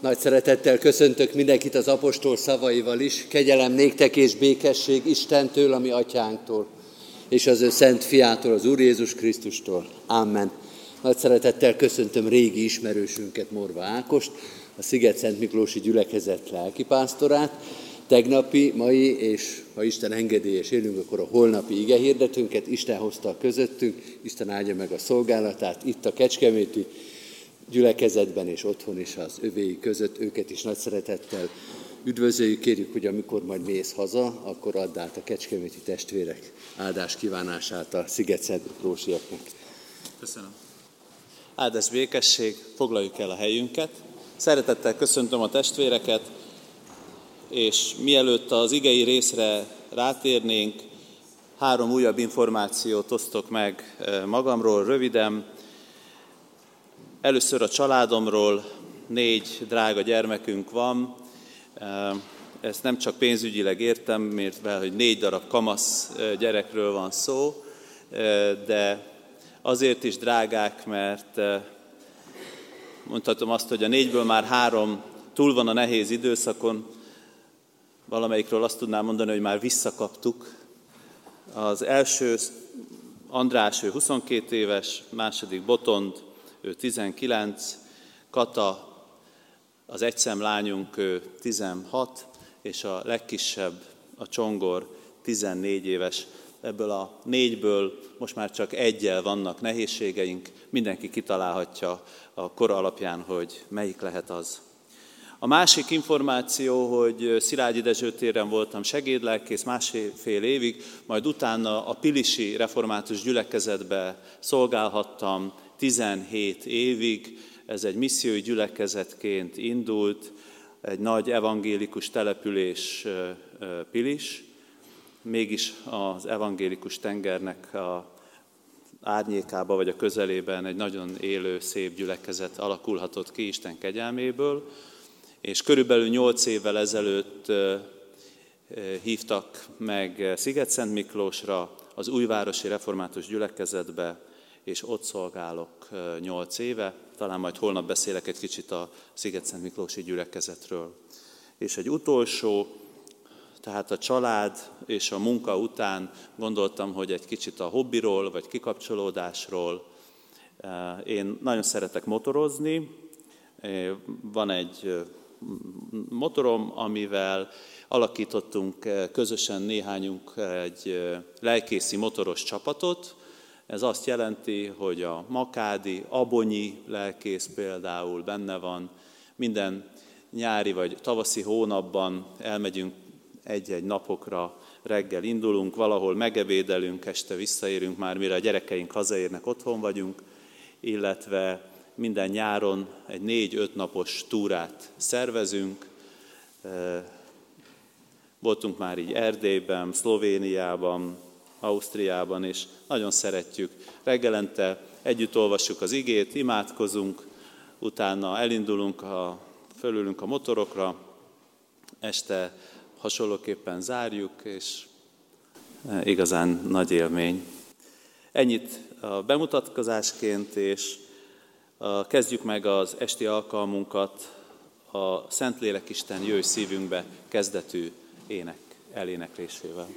Nagy szeretettel köszöntök mindenkit az apostol szavaival is. Kegyelem néktek és békesség Istentől, ami atyánktól, és az ő szent fiától, az Úr Jézus Krisztustól. Amen. Nagy szeretettel köszöntöm régi ismerősünket, Morva Ákost, a Sziget-Szent Miklósi gyülekezet lelkipásztorát. Tegnapi, mai és ha Isten engedélyes élünk, akkor a holnapi ige hirdetünket Isten hozta közöttünk, Isten áldja meg a szolgálatát itt a Kecskeméti gyülekezetben és otthon is az övéi között, őket is nagy szeretettel üdvözöljük, kérjük, hogy amikor majd mész haza, akkor add át a kecskeméti testvérek áldás kívánását a Sziget-Szent Miklósiaknak. Köszönöm. Áldás békesség, foglaljuk el a helyünket. Szeretettel köszöntöm a testvéreket, és mielőtt az igei részre rátérnénk, három újabb információt osztok meg eh, magamról röviden. Először a családomról, négy drága gyermekünk van. Ezt nem csak pénzügyileg értem, mert hogy négy darab kamasz gyerekről van szó, de azért is drágák, mert mondhatom azt, hogy a négyből már három túl van a nehéz időszakon, valamelyikről azt tudnám mondani, hogy már visszakaptuk. Az első András, ő 22 éves, második Botond, ő 19, Kata, az egyszem lányunk, ő 16, és a legkisebb, a Csongor, 14 éves. Ebből a négyből most már csak egyel vannak nehézségeink, mindenki kitalálhatja a kor alapján, hogy melyik lehet az. A másik információ, hogy Szilágyi Dezső téren voltam segédlelkész másfél évig, majd utána a Pilisi Református gyülekezetbe szolgálhattam 17 évig. Ez egy missziói gyülekezetként indult, egy nagy evangélikus település Pilis, mégis az evangélikus tengernek a árnyékába vagy a közelében egy nagyon élő, szép gyülekezet alakulhatott ki Isten kegyelméből és körülbelül nyolc évvel ezelőtt hívtak meg Sziget-Szent Miklósra, az újvárosi református gyülekezetbe, és ott szolgálok nyolc éve. Talán majd holnap beszélek egy kicsit a Sziget-Szent Miklósi gyülekezetről. És egy utolsó, tehát a család és a munka után gondoltam, hogy egy kicsit a hobbiról, vagy kikapcsolódásról. Én nagyon szeretek motorozni, van egy motorom, amivel alakítottunk közösen néhányunk egy lelkészi motoros csapatot. Ez azt jelenti, hogy a Makádi, Abonyi lelkész például benne van, minden nyári vagy tavaszi hónapban elmegyünk egy-egy napokra, reggel indulunk, valahol megevédelünk, este visszaérünk már, mire a gyerekeink hazaérnek, otthon vagyunk, illetve minden nyáron egy négy-öt napos túrát szervezünk. Voltunk már így Erdélyben, Szlovéniában, Ausztriában, és nagyon szeretjük. Reggelente együtt olvassuk az igét, imádkozunk, utána elindulunk, a, fölülünk a motorokra, este hasonlóképpen zárjuk, és igazán nagy élmény. Ennyit a bemutatkozásként, és Kezdjük meg az esti alkalmunkat a Szentlélek Isten jöjj szívünkbe kezdetű ének eléneklésével.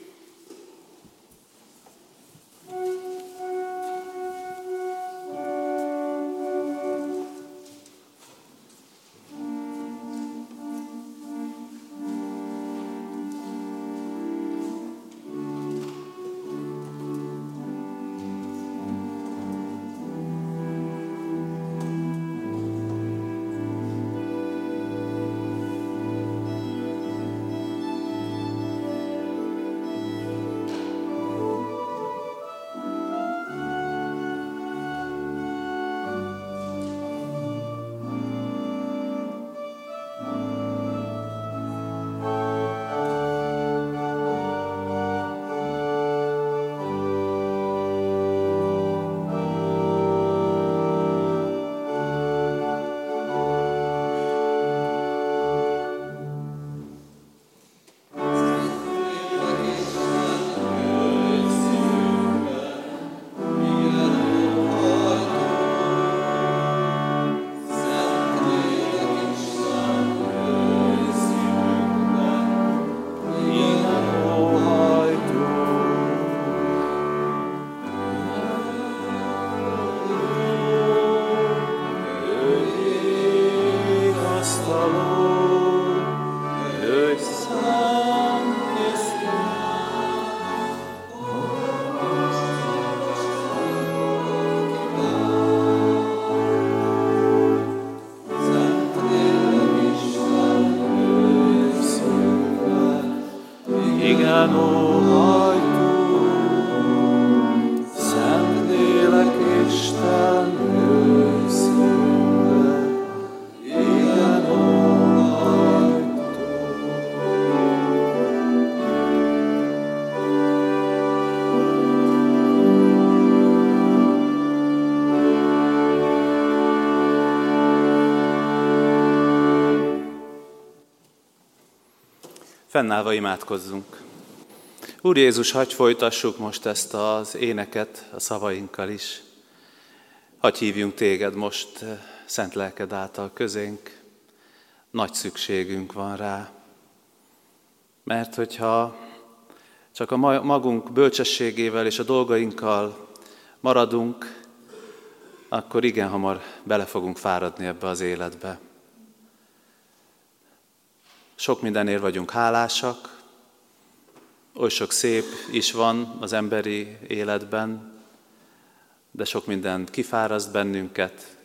Fennállva imádkozzunk. Úr Jézus, hagyj folytassuk most ezt az éneket a szavainkkal is. Hagy hívjunk téged most eh, szent lelked által közénk. Nagy szükségünk van rá. Mert hogyha csak a magunk bölcsességével és a dolgainkkal maradunk, akkor igen hamar bele fogunk fáradni ebbe az életbe. Sok mindenért vagyunk hálásak, oly sok szép is van az emberi életben, de sok minden kifáraszt bennünket,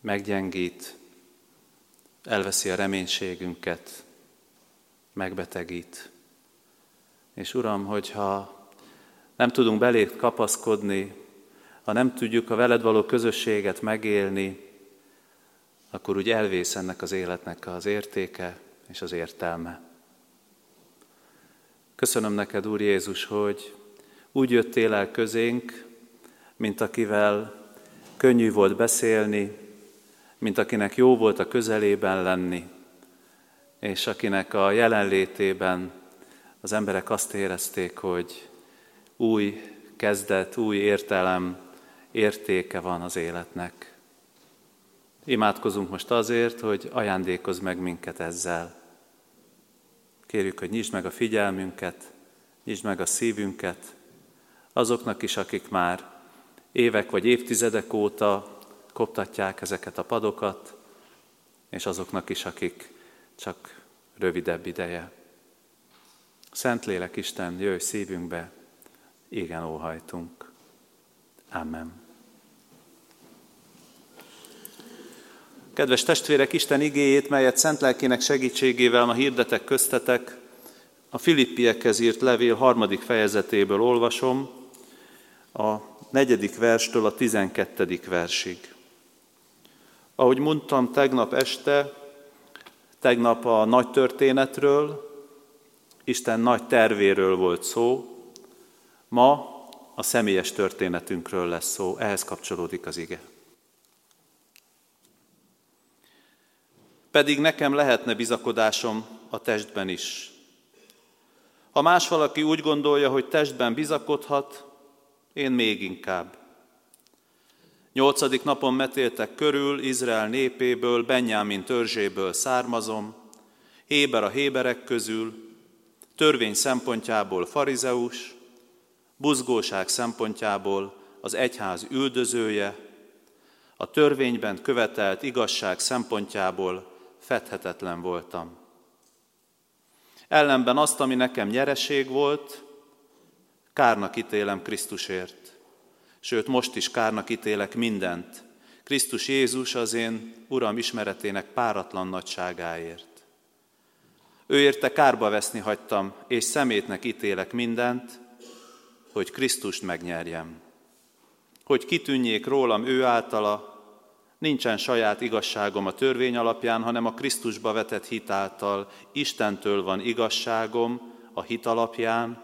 meggyengít, elveszi a reménységünket, megbetegít. És Uram, hogyha nem tudunk belét kapaszkodni, ha nem tudjuk a veled való közösséget megélni, akkor úgy elvész ennek az életnek az értéke és az értelme. Köszönöm neked, Úr Jézus, hogy úgy jöttél el közénk, mint akivel könnyű volt beszélni, mint akinek jó volt a közelében lenni, és akinek a jelenlétében az emberek azt érezték, hogy új kezdet, új értelem, értéke van az életnek. Imádkozunk most azért, hogy ajándékozz meg minket ezzel. Kérjük, hogy nyisd meg a figyelmünket, nyisd meg a szívünket, azoknak is, akik már évek vagy évtizedek óta koptatják ezeket a padokat, és azoknak is, akik csak rövidebb ideje. Szentlélek Isten, jöjj szívünkbe, igen óhajtunk. Amen. Kedves testvérek, Isten igéjét, melyet szent lelkének segítségével ma hirdetek köztetek, a Filippiekhez írt levél harmadik fejezetéből olvasom, a negyedik verstől a tizenkettedik versig. Ahogy mondtam tegnap este, tegnap a nagy történetről, Isten nagy tervéről volt szó, ma a személyes történetünkről lesz szó, ehhez kapcsolódik az ige. Pedig nekem lehetne bizakodásom a testben is. Ha más valaki úgy gondolja, hogy testben bizakodhat, én még inkább. Nyolcadik napon metéltek körül, Izrael népéből, Benyámin törzséből származom, Héber a héberek közül, törvény szempontjából farizeus, buzgóság szempontjából az egyház üldözője, a törvényben követelt igazság szempontjából fedhetetlen voltam. Ellenben azt, ami nekem nyereség volt, kárnak ítélem Krisztusért. Sőt, most is kárnak ítélek mindent. Krisztus Jézus az én Uram ismeretének páratlan nagyságáért. Ő érte kárba veszni hagytam, és szemétnek ítélek mindent, hogy Krisztust megnyerjem. Hogy kitűnjék rólam ő általa, Nincsen saját igazságom a törvény alapján, hanem a Krisztusba vetett hit által. Istentől van igazságom a hit alapján,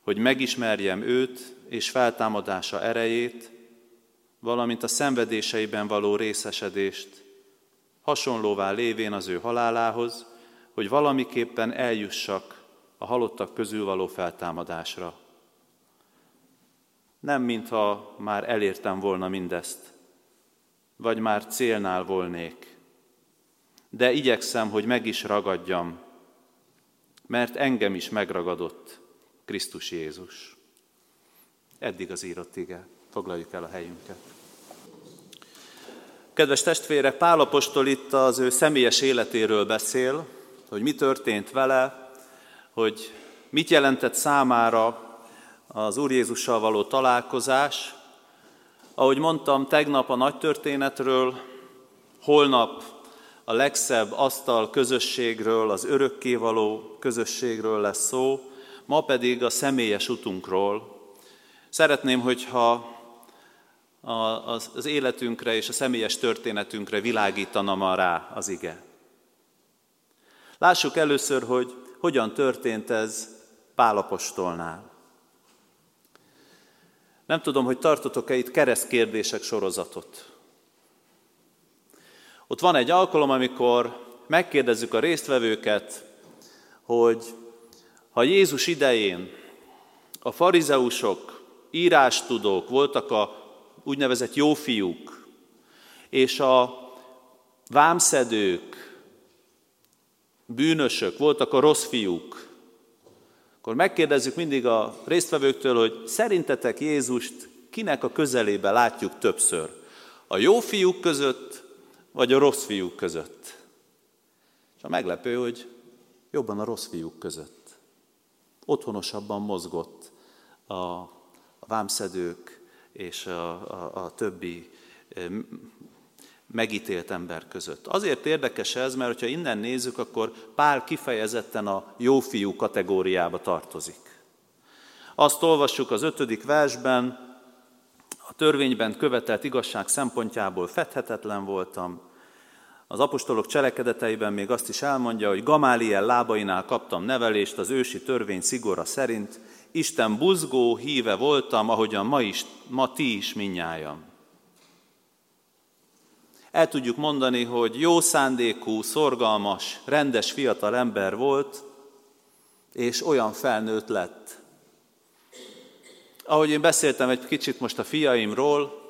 hogy megismerjem őt és feltámadása erejét, valamint a szenvedéseiben való részesedést, hasonlóvá lévén az ő halálához, hogy valamiképpen eljussak a halottak közül való feltámadásra. Nem mintha már elértem volna mindezt, vagy már célnál volnék. De igyekszem, hogy meg is ragadjam, mert engem is megragadott Krisztus Jézus. Eddig az írott ige. Foglaljuk el a helyünket. Kedves testvérek, Pálapostól itt az ő személyes életéről beszél, hogy mi történt vele, hogy mit jelentett számára az Úr Jézussal való találkozás, ahogy mondtam, tegnap a nagy történetről, holnap a legszebb asztal közösségről, az örökkévaló közösségről lesz szó, ma pedig a személyes utunkról. Szeretném, hogyha az életünkre és a személyes történetünkre világítana ma rá az ige. Lássuk először, hogy hogyan történt ez Pálapostolnál. Nem tudom, hogy tartotok-e itt keresztkérdések sorozatot. Ott van egy alkalom, amikor megkérdezzük a résztvevőket, hogy ha Jézus idején a farizeusok, írástudók voltak a úgynevezett jófiúk, és a vámszedők, bűnösök voltak a rossz fiúk, akkor megkérdezzük mindig a résztvevőktől, hogy szerintetek Jézust kinek a közelébe látjuk többször? A jó fiúk között, vagy a rossz fiúk között? És a meglepő, hogy jobban a rossz fiúk között. Otthonosabban mozgott a, vámszedők és a, a, a többi megítélt ember között. Azért érdekes ez, mert ha innen nézzük, akkor Pál kifejezetten a jó fiú kategóriába tartozik. Azt olvassuk az ötödik versben, a törvényben követelt igazság szempontjából fedhetetlen voltam. Az apostolok cselekedeteiben még azt is elmondja, hogy Gamáliel lábainál kaptam nevelést az ősi törvény szigora szerint, Isten buzgó híve voltam, ahogyan ma, is, ma ti is minnyájam. El tudjuk mondani, hogy jó szándékú, szorgalmas, rendes fiatal ember volt, és olyan felnőtt lett. Ahogy én beszéltem egy kicsit most a fiaimról,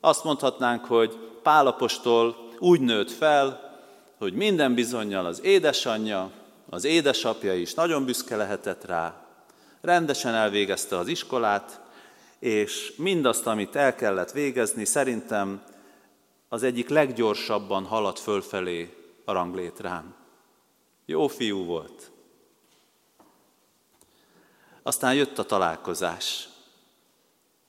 azt mondhatnánk, hogy Pálapostól úgy nőtt fel, hogy minden bizonyal az édesanyja, az édesapja is nagyon büszke lehetett rá, rendesen elvégezte az iskolát, és mindazt, amit el kellett végezni, szerintem az egyik leggyorsabban haladt fölfelé a ranglétrán. Jó fiú volt. Aztán jött a találkozás.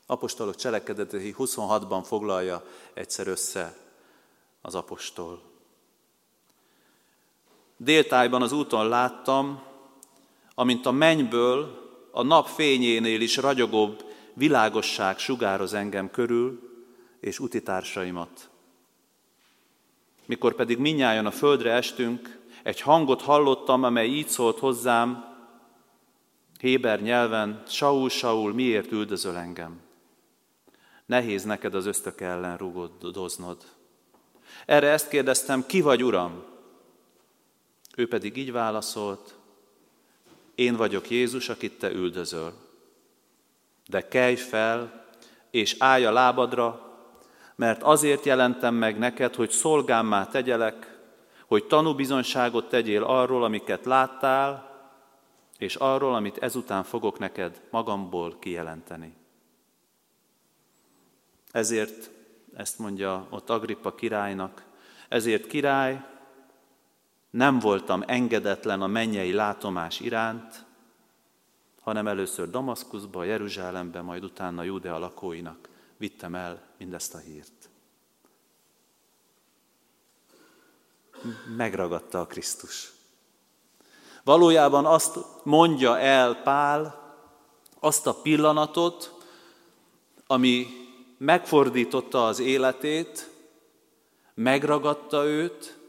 Apostolok cselekedetei 26-ban foglalja egyszer össze az apostol. Déltájban az úton láttam, amint a mennyből a nap fényénél is ragyogóbb világosság sugároz engem körül, és utitársaimat. Mikor pedig minnyáján a földre estünk, egy hangot hallottam, amely így szólt hozzám, Héber nyelven, Saul, Saul, miért üldözöl engem? Nehéz neked az ösztök ellen rugodoznod. Erre ezt kérdeztem, ki vagy, Uram? Ő pedig így válaszolt, én vagyok Jézus, akit te üldözöl. De kelj fel, és állj a lábadra, mert azért jelentem meg neked, hogy szolgámmá tegyelek, hogy tanúbizonyságot tegyél arról, amiket láttál, és arról, amit ezután fogok neked magamból kijelenteni. Ezért, ezt mondja ott Agrippa királynak, ezért király, nem voltam engedetlen a mennyei látomás iránt, hanem először Damaszkuszba, Jeruzsálembe, majd utána Judea lakóinak vittem el mindezt a hírt. Megragadta a Krisztus. Valójában azt mondja el Pál, azt a pillanatot, ami megfordította az életét, megragadta őt,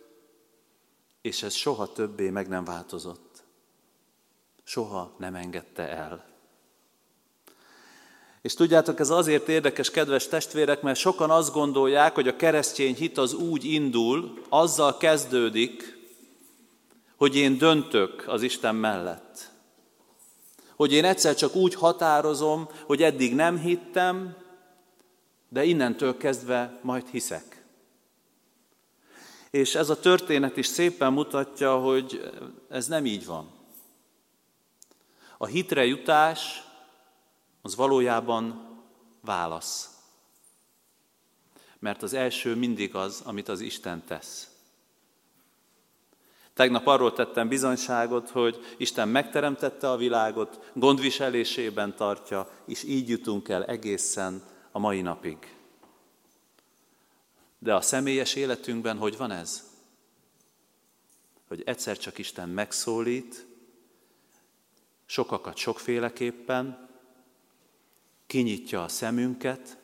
és ez soha többé meg nem változott. Soha nem engedte el. És tudjátok, ez azért érdekes, kedves testvérek, mert sokan azt gondolják, hogy a keresztény hit az úgy indul, azzal kezdődik, hogy én döntök az Isten mellett. Hogy én egyszer csak úgy határozom, hogy eddig nem hittem, de innentől kezdve majd hiszek. És ez a történet is szépen mutatja, hogy ez nem így van. A hitre jutás az valójában válasz. Mert az első mindig az, amit az Isten tesz. Tegnap arról tettem bizonyságot, hogy Isten megteremtette a világot, gondviselésében tartja, és így jutunk el egészen a mai napig. De a személyes életünkben hogy van ez? hogy egyszer csak Isten megszólít, sokakat sokféleképpen, kinyitja a szemünket,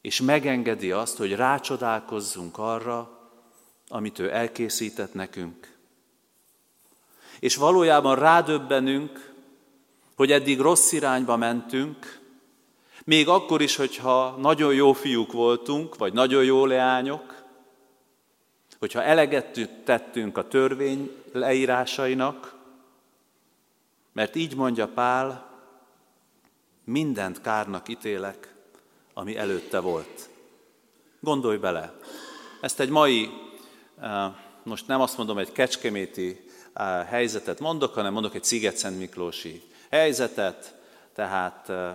és megengedi azt, hogy rácsodálkozzunk arra, amit ő elkészített nekünk. És valójában rádöbbenünk, hogy eddig rossz irányba mentünk, még akkor is, hogyha nagyon jó fiúk voltunk, vagy nagyon jó leányok, hogyha eleget tettünk a törvény leírásainak, mert így mondja Pál, mindent kárnak ítélek, ami előtte volt. Gondolj bele, ezt egy mai, eh, most nem azt mondom, egy kecskeméti eh, helyzetet mondok, hanem mondok egy Sziget-Szent Miklósi helyzetet, tehát eh,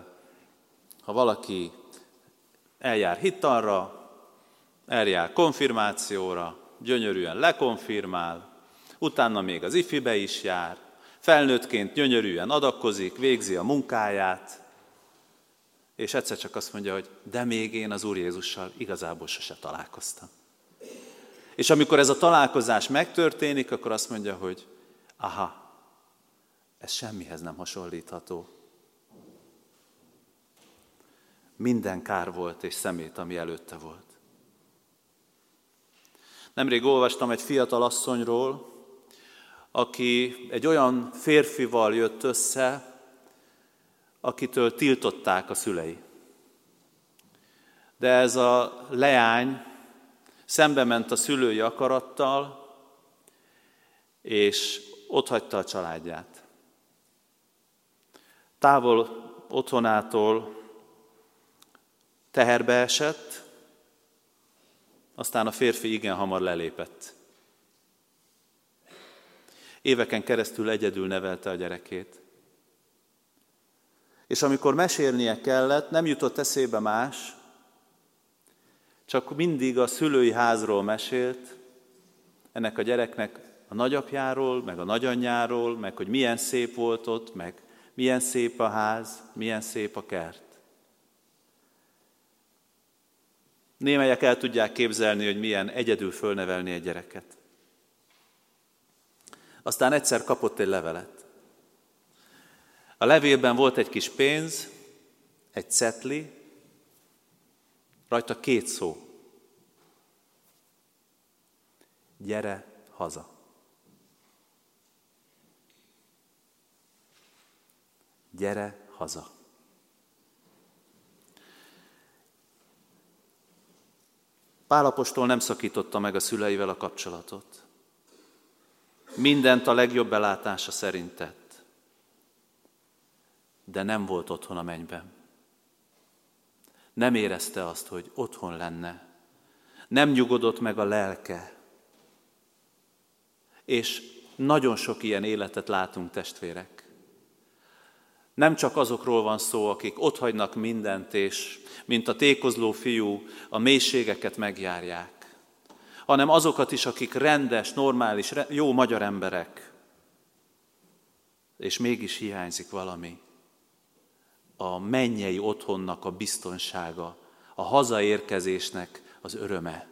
ha valaki eljár hittanra, eljár konfirmációra, gyönyörűen lekonfirmál, utána még az ifibe is jár, felnőttként gyönyörűen adakozik, végzi a munkáját, és egyszer csak azt mondja, hogy de még én az Úr Jézussal igazából sose találkoztam. És amikor ez a találkozás megtörténik, akkor azt mondja, hogy aha, ez semmihez nem hasonlítható. Minden kár volt és szemét, ami előtte volt. Nemrég olvastam egy fiatal asszonyról, aki egy olyan férfival jött össze, akitől tiltották a szülei. De ez a leány szembe ment a szülői akarattal, és hagyta a családját. Távol otthonától teherbe esett, aztán a férfi igen hamar lelépett. Éveken keresztül egyedül nevelte a gyerekét. És amikor mesélnie kellett, nem jutott eszébe más, csak mindig a szülői házról mesélt, ennek a gyereknek a nagyapjáról, meg a nagyanyjáról, meg hogy milyen szép volt ott, meg milyen szép a ház, milyen szép a kert. Némelyek el tudják képzelni, hogy milyen egyedül fölnevelni egy gyereket. Aztán egyszer kapott egy levelet. A levélben volt egy kis pénz, egy cetli, rajta két szó. Gyere haza. Gyere haza. Pálapostól nem szakította meg a szüleivel a kapcsolatot. Mindent a legjobb belátása szerint tett. De nem volt otthon a mennyben. Nem érezte azt, hogy otthon lenne. Nem nyugodott meg a lelke. És nagyon sok ilyen életet látunk, testvérek. Nem csak azokról van szó, akik otthagynak mindent, és mint a tékozló fiú a mélységeket megjárják, hanem azokat is, akik rendes, normális, jó magyar emberek, és mégis hiányzik valami. A mennyei otthonnak a biztonsága, a hazaérkezésnek az öröme.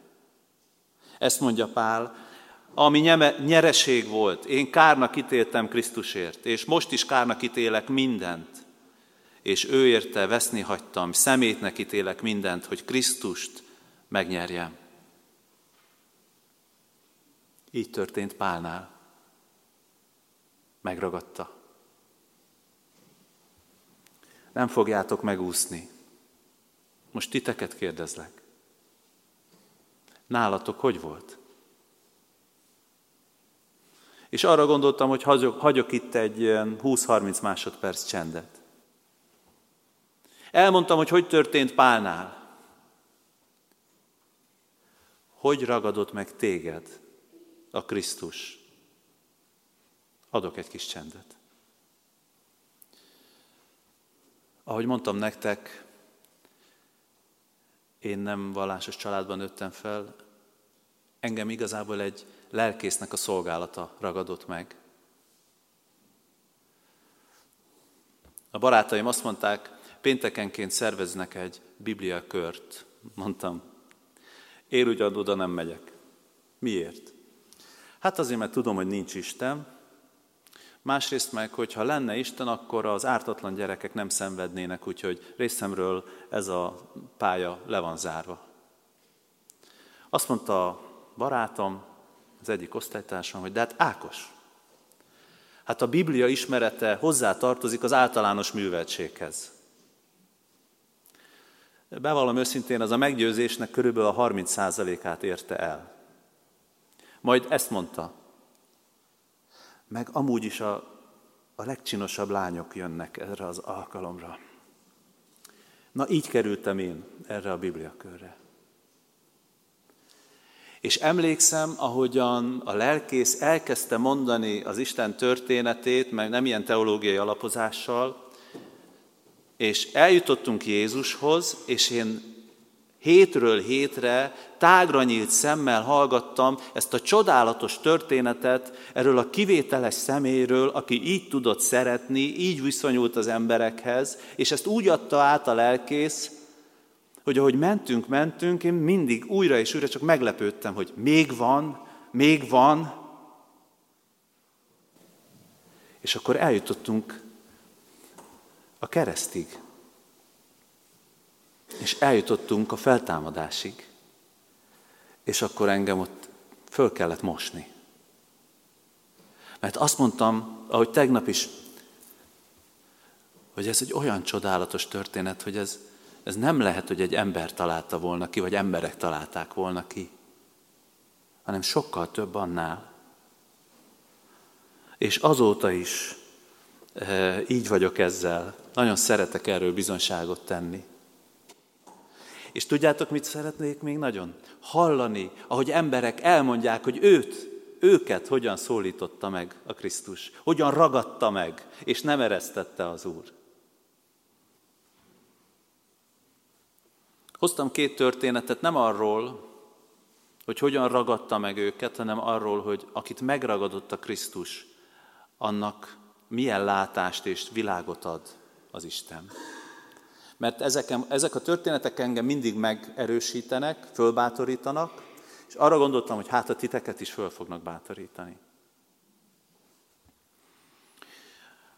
Ezt mondja Pál, ami nyereség volt, én kárnak ítéltem Krisztusért, és most is kárnak ítélek mindent, és ő érte veszni hagytam, szemétnek ítélek mindent, hogy Krisztust megnyerjem. Így történt Pálnál. Megragadta. Nem fogjátok megúszni. Most titeket kérdezlek. Nálatok hogy volt? És arra gondoltam, hogy hagyok, hagyok itt egy 20-30 másodperc csendet. Elmondtam, hogy hogy történt Pálnál. Hogy ragadott meg téged a Krisztus? Adok egy kis csendet. Ahogy mondtam nektek, én nem vallásos családban nőttem fel, engem igazából egy lelkésznek a szolgálata ragadott meg. A barátaim azt mondták, péntekenként szerveznek egy bibliakört. Mondtam, én ugyan oda nem megyek. Miért? Hát azért, mert tudom, hogy nincs Isten, Másrészt meg, hogyha lenne Isten, akkor az ártatlan gyerekek nem szenvednének, úgyhogy részemről ez a pálya le van zárva. Azt mondta barátom, az egyik osztálytársam, hogy de hát Ákos, hát a Biblia ismerete hozzá tartozik az általános műveltséghez. Bevallom őszintén, az a meggyőzésnek körülbelül a 30%-át érte el. Majd ezt mondta, meg amúgy is a, a legcsinosabb lányok jönnek erre az alkalomra. Na így kerültem én erre a bibliakörre. És emlékszem, ahogyan a lelkész elkezdte mondani az Isten történetét, meg nem ilyen teológiai alapozással, és eljutottunk Jézushoz, és én hétről hétre tágra nyílt szemmel hallgattam ezt a csodálatos történetet erről a kivételes szeméről, aki így tudott szeretni, így viszonyult az emberekhez, és ezt úgy adta át a lelkész, hogy ahogy mentünk, mentünk, én mindig újra és újra csak meglepődtem, hogy még van, még van, és akkor eljutottunk a keresztig. És eljutottunk a feltámadásig. És akkor engem ott föl kellett mosni. Mert azt mondtam, ahogy tegnap is, hogy ez egy olyan csodálatos történet, hogy ez, ez nem lehet, hogy egy ember találta volna ki, vagy emberek találták volna ki, hanem sokkal több annál. És azóta is e, így vagyok ezzel. Nagyon szeretek erről bizonyságot tenni. És tudjátok, mit szeretnék még nagyon? Hallani, ahogy emberek elmondják, hogy őt, őket hogyan szólította meg a Krisztus, hogyan ragadta meg, és nem eresztette az Úr. Hoztam két történetet nem arról, hogy hogyan ragadta meg őket, hanem arról, hogy akit megragadott a Krisztus, annak milyen látást és világot ad az Isten mert ezek, ezek a történetek engem mindig megerősítenek, fölbátorítanak, és arra gondoltam, hogy hát a titeket is föl fognak bátorítani.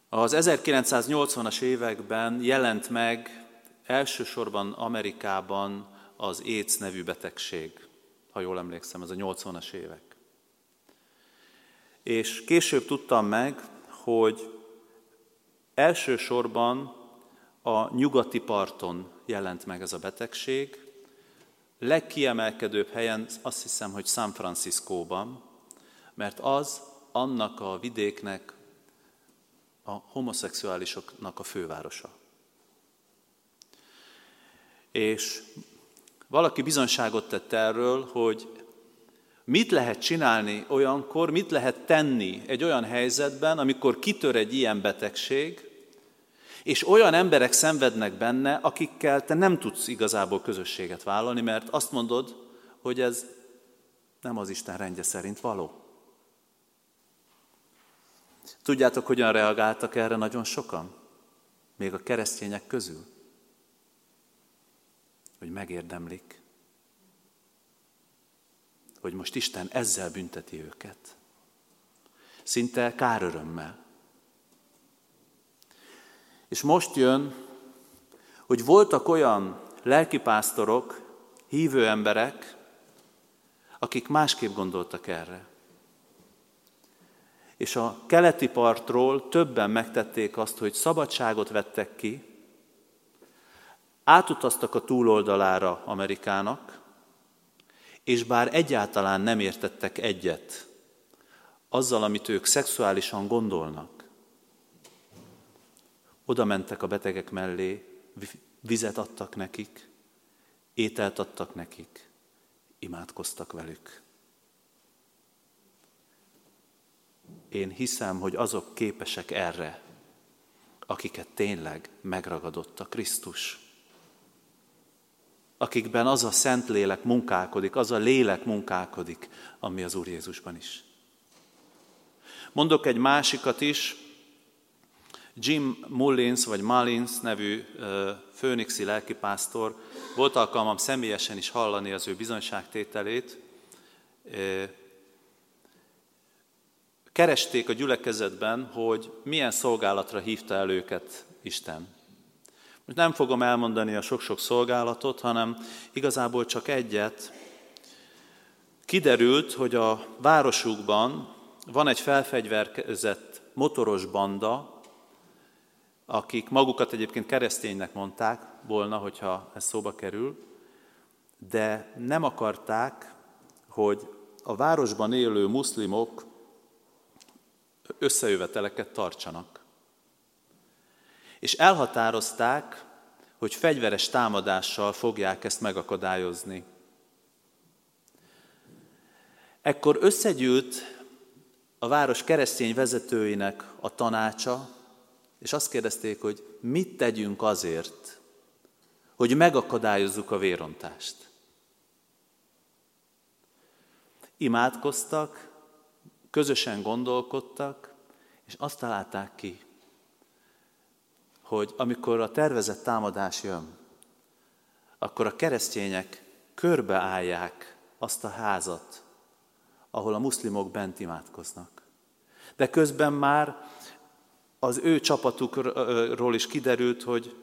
Az 1980-as években jelent meg elsősorban Amerikában az AIDS nevű betegség, ha jól emlékszem, ez a 80-as évek. És később tudtam meg, hogy elsősorban a nyugati parton jelent meg ez a betegség. Legkiemelkedőbb helyen azt hiszem, hogy San Franciscóban, mert az annak a vidéknek a homoszexuálisoknak a fővárosa. És valaki bizonságot tett erről, hogy mit lehet csinálni olyankor, mit lehet tenni egy olyan helyzetben, amikor kitör egy ilyen betegség, és olyan emberek szenvednek benne, akikkel te nem tudsz igazából közösséget vállalni, mert azt mondod, hogy ez nem az Isten rendje szerint való. Tudjátok, hogyan reagáltak erre nagyon sokan? Még a keresztények közül? Hogy megérdemlik. Hogy most Isten ezzel bünteti őket. Szinte kárörömmel. És most jön, hogy voltak olyan lelkipásztorok, hívő emberek, akik másképp gondoltak erre. És a keleti partról többen megtették azt, hogy szabadságot vettek ki, átutaztak a túloldalára Amerikának, és bár egyáltalán nem értettek egyet azzal, amit ők szexuálisan gondolnak, oda mentek a betegek mellé, vizet adtak nekik, ételt adtak nekik, imádkoztak velük. Én hiszem, hogy azok képesek erre, akiket tényleg megragadott a Krisztus. Akikben az a szent lélek munkálkodik, az a lélek munkálkodik, ami az Úr Jézusban is. Mondok egy másikat is, Jim Mullins, vagy Mullins nevű főnixi lelkipásztor, volt alkalmam személyesen is hallani az ő bizonyságtételét, keresték a gyülekezetben, hogy milyen szolgálatra hívta el őket Isten. Most nem fogom elmondani a sok-sok szolgálatot, hanem igazából csak egyet. Kiderült, hogy a városukban van egy felfegyverkezett motoros banda, akik magukat egyébként kereszténynek mondták volna, hogyha ez szóba kerül, de nem akarták, hogy a városban élő muszlimok összejöveteleket tartsanak. És elhatározták, hogy fegyveres támadással fogják ezt megakadályozni. Ekkor összegyűlt a város keresztény vezetőinek a tanácsa, és azt kérdezték, hogy mit tegyünk azért, hogy megakadályozzuk a vérontást. Imádkoztak, közösen gondolkodtak, és azt találták ki, hogy amikor a tervezett támadás jön, akkor a keresztények körbeállják azt a házat, ahol a muszlimok bent imádkoznak. De közben már az ő csapatukról is kiderült, hogy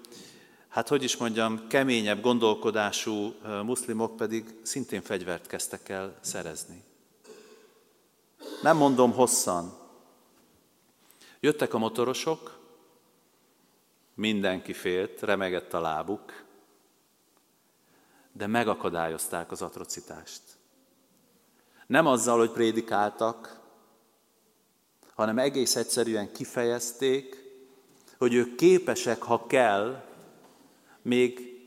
hát hogy is mondjam, keményebb gondolkodású muszlimok pedig szintén fegyvert kezdtek el szerezni. Nem mondom hosszan. Jöttek a motorosok, mindenki félt, remegett a lábuk, de megakadályozták az atrocitást. Nem azzal, hogy prédikáltak, hanem egész egyszerűen kifejezték, hogy ők képesek, ha kell, még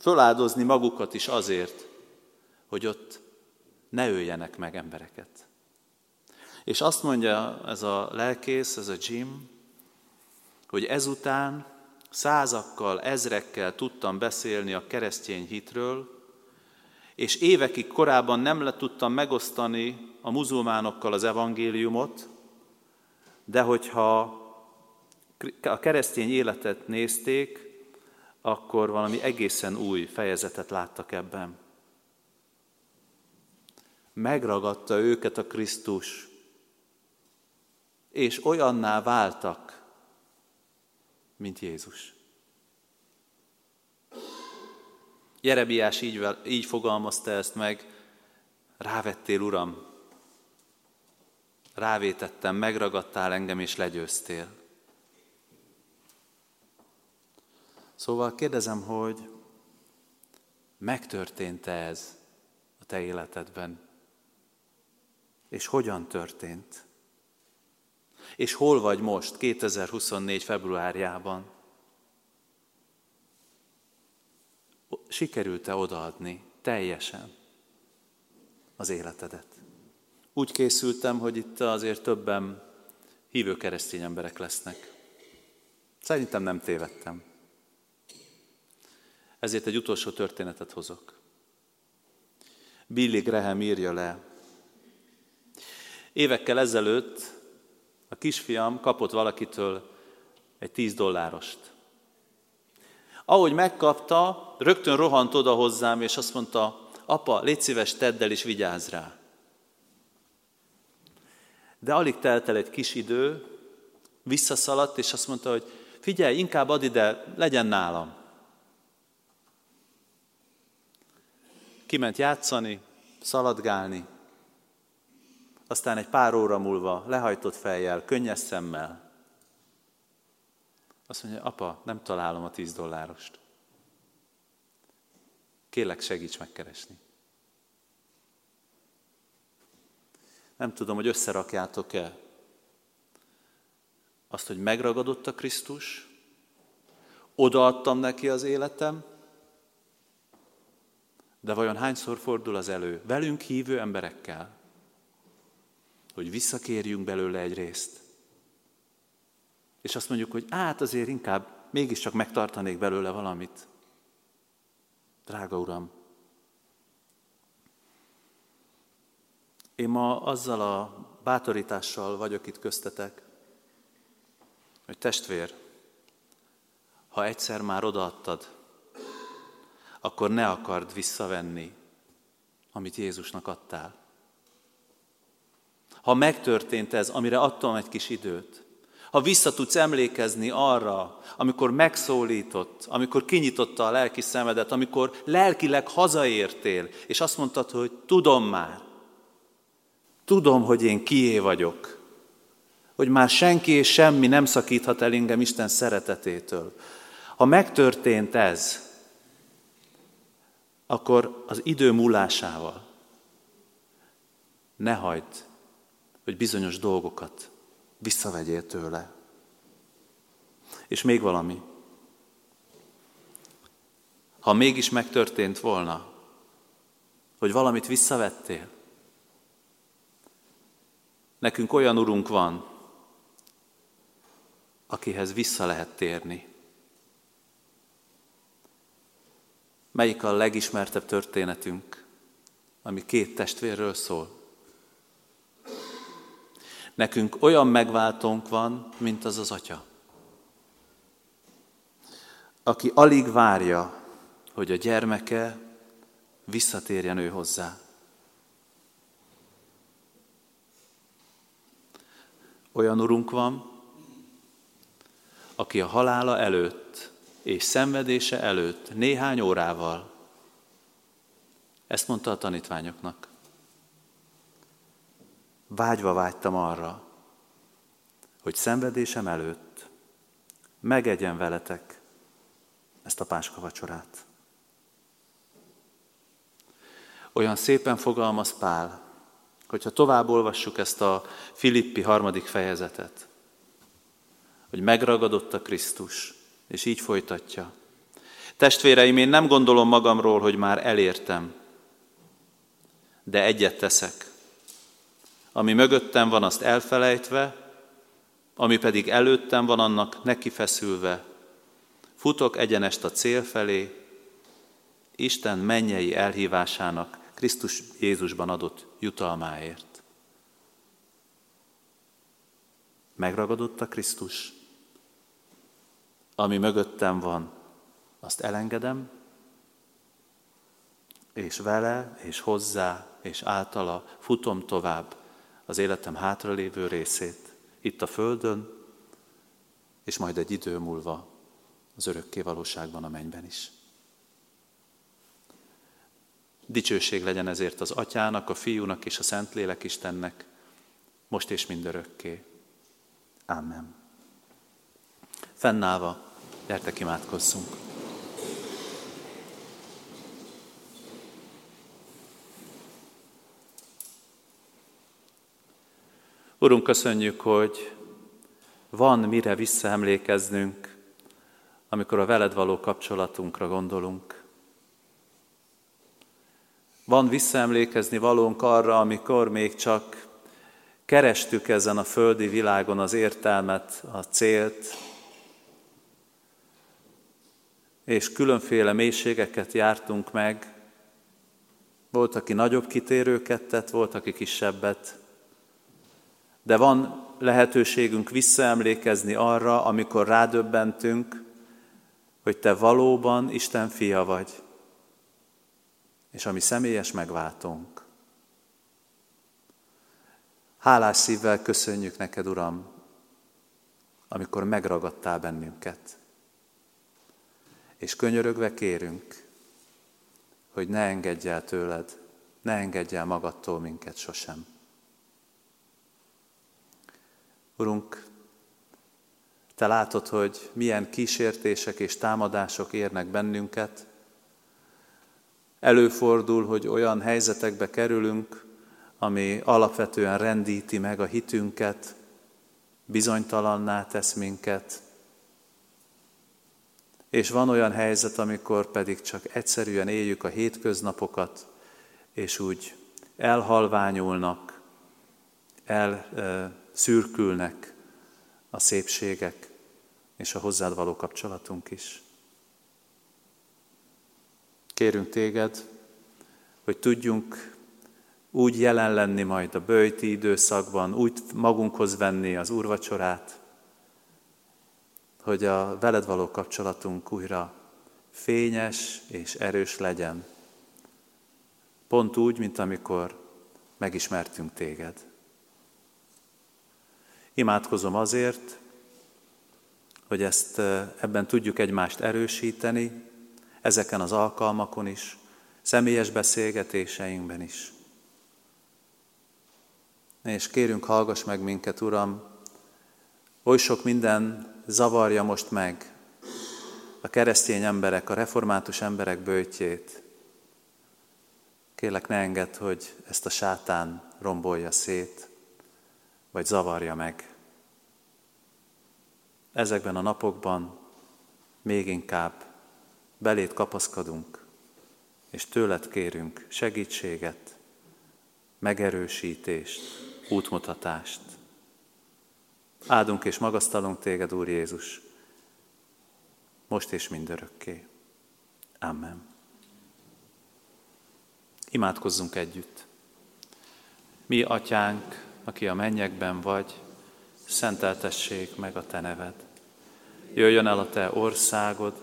föláldozni magukat is azért, hogy ott ne öljenek meg embereket. És azt mondja ez a lelkész, ez a Jim, hogy ezután százakkal, ezrekkel tudtam beszélni a keresztény hitről, és évekig korábban nem le tudtam megosztani a muzulmánokkal az evangéliumot, de hogyha a keresztény életet nézték, akkor valami egészen új fejezetet láttak ebben. Megragadta őket a Krisztus, és olyanná váltak, mint Jézus. Jerebiás így, így fogalmazta ezt meg, rávettél, Uram, rávétettem, megragadtál engem és legyőztél. Szóval kérdezem, hogy megtörtént-e ez a te életedben? És hogyan történt? És hol vagy most, 2024. februárjában? Sikerült-e odaadni teljesen az életedet? Úgy készültem, hogy itt azért többen hívő keresztény emberek lesznek. Szerintem nem tévedtem. Ezért egy utolsó történetet hozok. Billy Graham írja le. Évekkel ezelőtt a kisfiam kapott valakitől egy 10 dollárost. Ahogy megkapta, rögtön rohant oda hozzám, és azt mondta, apa, légy szíves, tedd el, és vigyázz rá. De alig telt el egy kis idő, visszaszaladt, és azt mondta, hogy figyelj, inkább add ide, legyen nálam. Kiment játszani, szaladgálni, aztán egy pár óra múlva lehajtott fejjel, könnyes szemmel. Azt mondja, apa, nem találom a tíz dollárost. Kélek, segíts megkeresni. Nem tudom, hogy összerakjátok-e azt, hogy megragadott a Krisztus, odaadtam neki az életem, de vajon hányszor fordul az elő velünk hívő emberekkel, hogy visszakérjünk belőle egy részt. És azt mondjuk, hogy át azért inkább mégiscsak megtartanék belőle valamit. Drága Uram, én ma azzal a bátorítással vagyok itt köztetek, hogy testvér, ha egyszer már odaadtad, akkor ne akard visszavenni, amit Jézusnak adtál. ha megtörtént ez, amire adtam egy kis időt, ha vissza tudsz emlékezni arra, amikor megszólított, amikor kinyitotta a lelki szemedet, amikor lelkileg hazaértél, és azt mondtad, hogy tudom már, tudom, hogy én kié vagyok, hogy már senki és semmi nem szakíthat el engem Isten szeretetétől. Ha megtörtént ez, akkor az idő múlásával ne hagyd, hogy bizonyos dolgokat visszavegyél tőle. És még valami. Ha mégis megtörtént volna, hogy valamit visszavettél, nekünk olyan urunk van, akihez vissza lehet térni. Melyik a legismertebb történetünk, ami két testvérről szól? Nekünk olyan megváltónk van, mint az az atya, aki alig várja, hogy a gyermeke visszatérjen ő hozzá. Olyan urunk van, aki a halála előtt és szenvedése előtt néhány órával ezt mondta a tanítványoknak. Vágyva vágytam arra, hogy szenvedésem előtt megegyen veletek ezt a páska vacsorát. Olyan szépen fogalmaz Pál, hogyha tovább olvassuk ezt a Filippi harmadik fejezetet, hogy megragadott a Krisztus, és így folytatja. Testvéreim, én nem gondolom magamról, hogy már elértem, de egyet teszek. Ami mögöttem van, azt elfelejtve, ami pedig előttem van, annak neki feszülve. Futok egyenest a cél felé, Isten mennyei elhívásának Krisztus Jézusban adott jutalmáért. Megragadott a Krisztus, ami mögöttem van, azt elengedem, és vele, és hozzá, és általa futom tovább az életem hátralévő részét, itt a Földön, és majd egy idő múlva az örökké valóságban a mennyben is. Dicsőség legyen ezért az Atyának, a Fiúnak és a Szentlélek Istennek, most és mindörökké. Amen. Fennállva Gyertek, imádkozzunk! Urunk, köszönjük, hogy van mire visszaemlékeznünk, amikor a veled való kapcsolatunkra gondolunk. Van visszaemlékezni valónk arra, amikor még csak kerestük ezen a földi világon az értelmet, a célt, és különféle mélységeket jártunk meg. Volt, aki nagyobb kitérőket tett, volt, aki kisebbet. De van lehetőségünk visszaemlékezni arra, amikor rádöbbentünk, hogy te valóban Isten fia vagy, és ami személyes megváltunk. Hálás szívvel köszönjük neked, Uram, amikor megragadtál bennünket és könyörögve kérünk, hogy ne engedj el tőled, ne engedj el magadtól minket sosem. Urunk, Te látod, hogy milyen kísértések és támadások érnek bennünket. Előfordul, hogy olyan helyzetekbe kerülünk, ami alapvetően rendíti meg a hitünket, bizonytalanná tesz minket, és van olyan helyzet, amikor pedig csak egyszerűen éljük a hétköznapokat, és úgy elhalványulnak, elszürkülnek a szépségek és a hozzád való kapcsolatunk is. Kérünk téged, hogy tudjunk úgy jelen lenni majd a bőjti időszakban, úgy magunkhoz venni az úrvacsorát, hogy a veled való kapcsolatunk újra fényes és erős legyen. Pont úgy, mint amikor megismertünk téged. Imádkozom azért, hogy ezt ebben tudjuk egymást erősíteni, ezeken az alkalmakon is, személyes beszélgetéseinkben is. És kérünk, hallgass meg minket, Uram, oly sok minden zavarja most meg a keresztény emberek, a református emberek bőtjét. Kérlek, ne engedd, hogy ezt a sátán rombolja szét, vagy zavarja meg. Ezekben a napokban még inkább belét kapaszkodunk, és tőled kérünk segítséget, megerősítést, útmutatást. Áldunk és magasztalunk téged, Úr Jézus, most és mindörökké. Amen. Imádkozzunk együtt. Mi, Atyánk, aki a mennyekben vagy, szenteltessék meg a Te neved. Jöjjön el a Te országod,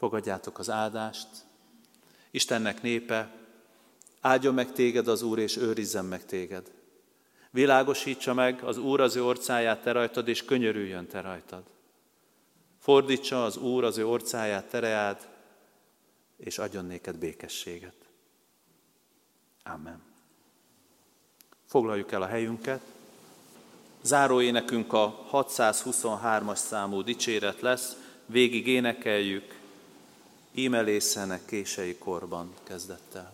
Fogadjátok az áldást. Istennek népe, áldjon meg téged az Úr, és őrizzen meg téged. Világosítsa meg az Úr az ő orcáját te rajtad, és könyörüljön te rajtad. Fordítsa az Úr az ő orcáját tereád, és adjon néked békességet. Amen. Foglaljuk el a helyünket. Záróénekünk a 623-as számú dicséret lesz, végig énekeljük, ímelészenek kései korban kezdett el.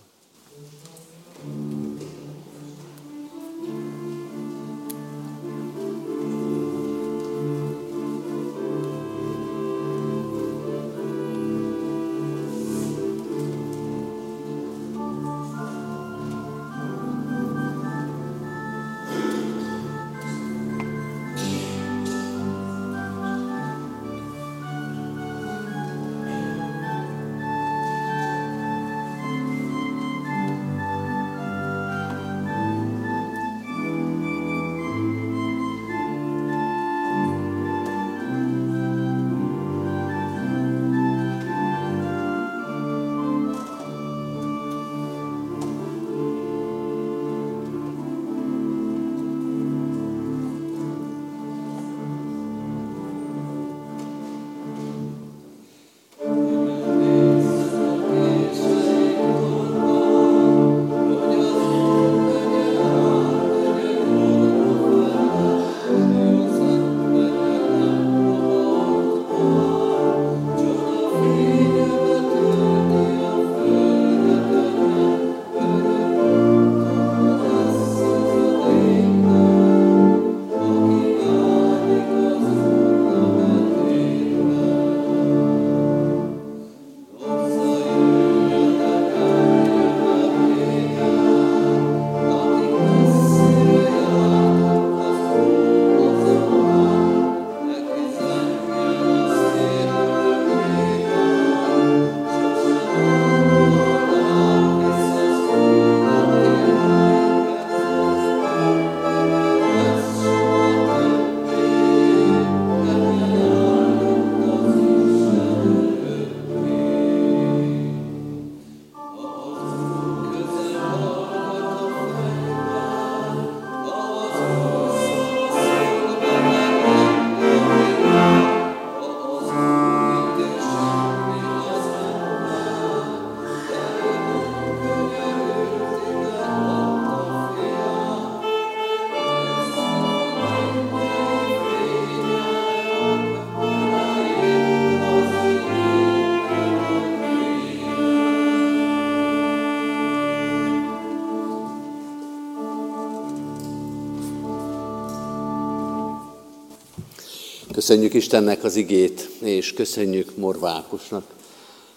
Köszönjük Istennek az igét, és köszönjük Morvákusnak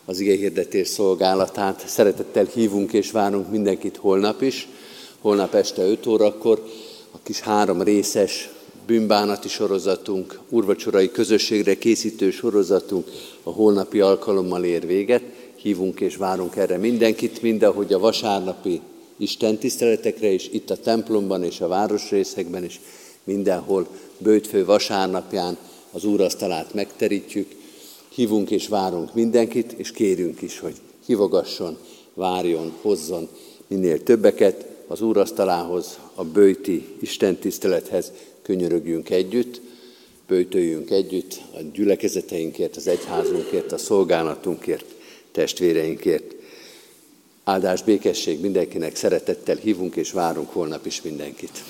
az ige hirdetés szolgálatát. Szeretettel hívunk és várunk mindenkit holnap is. Holnap este 5 órakor a kis három részes bűnbánati sorozatunk, urvacsorai közösségre készítő sorozatunk a holnapi alkalommal ér véget. Hívunk és várunk erre mindenkit, mindahogy a vasárnapi Isten tiszteletekre is, itt a templomban és a városrészekben is, mindenhol bőtfő vasárnapján az úrasztalát megterítjük. Hívunk és várunk mindenkit, és kérünk is, hogy hívogasson, várjon, hozzon minél többeket az úrasztalához, a bőti istentisztelethez könyörögjünk együtt, bőtöljünk együtt a gyülekezeteinkért, az egyházunkért, a szolgálatunkért, testvéreinkért. Áldás, békesség mindenkinek, szeretettel hívunk és várunk holnap is mindenkit.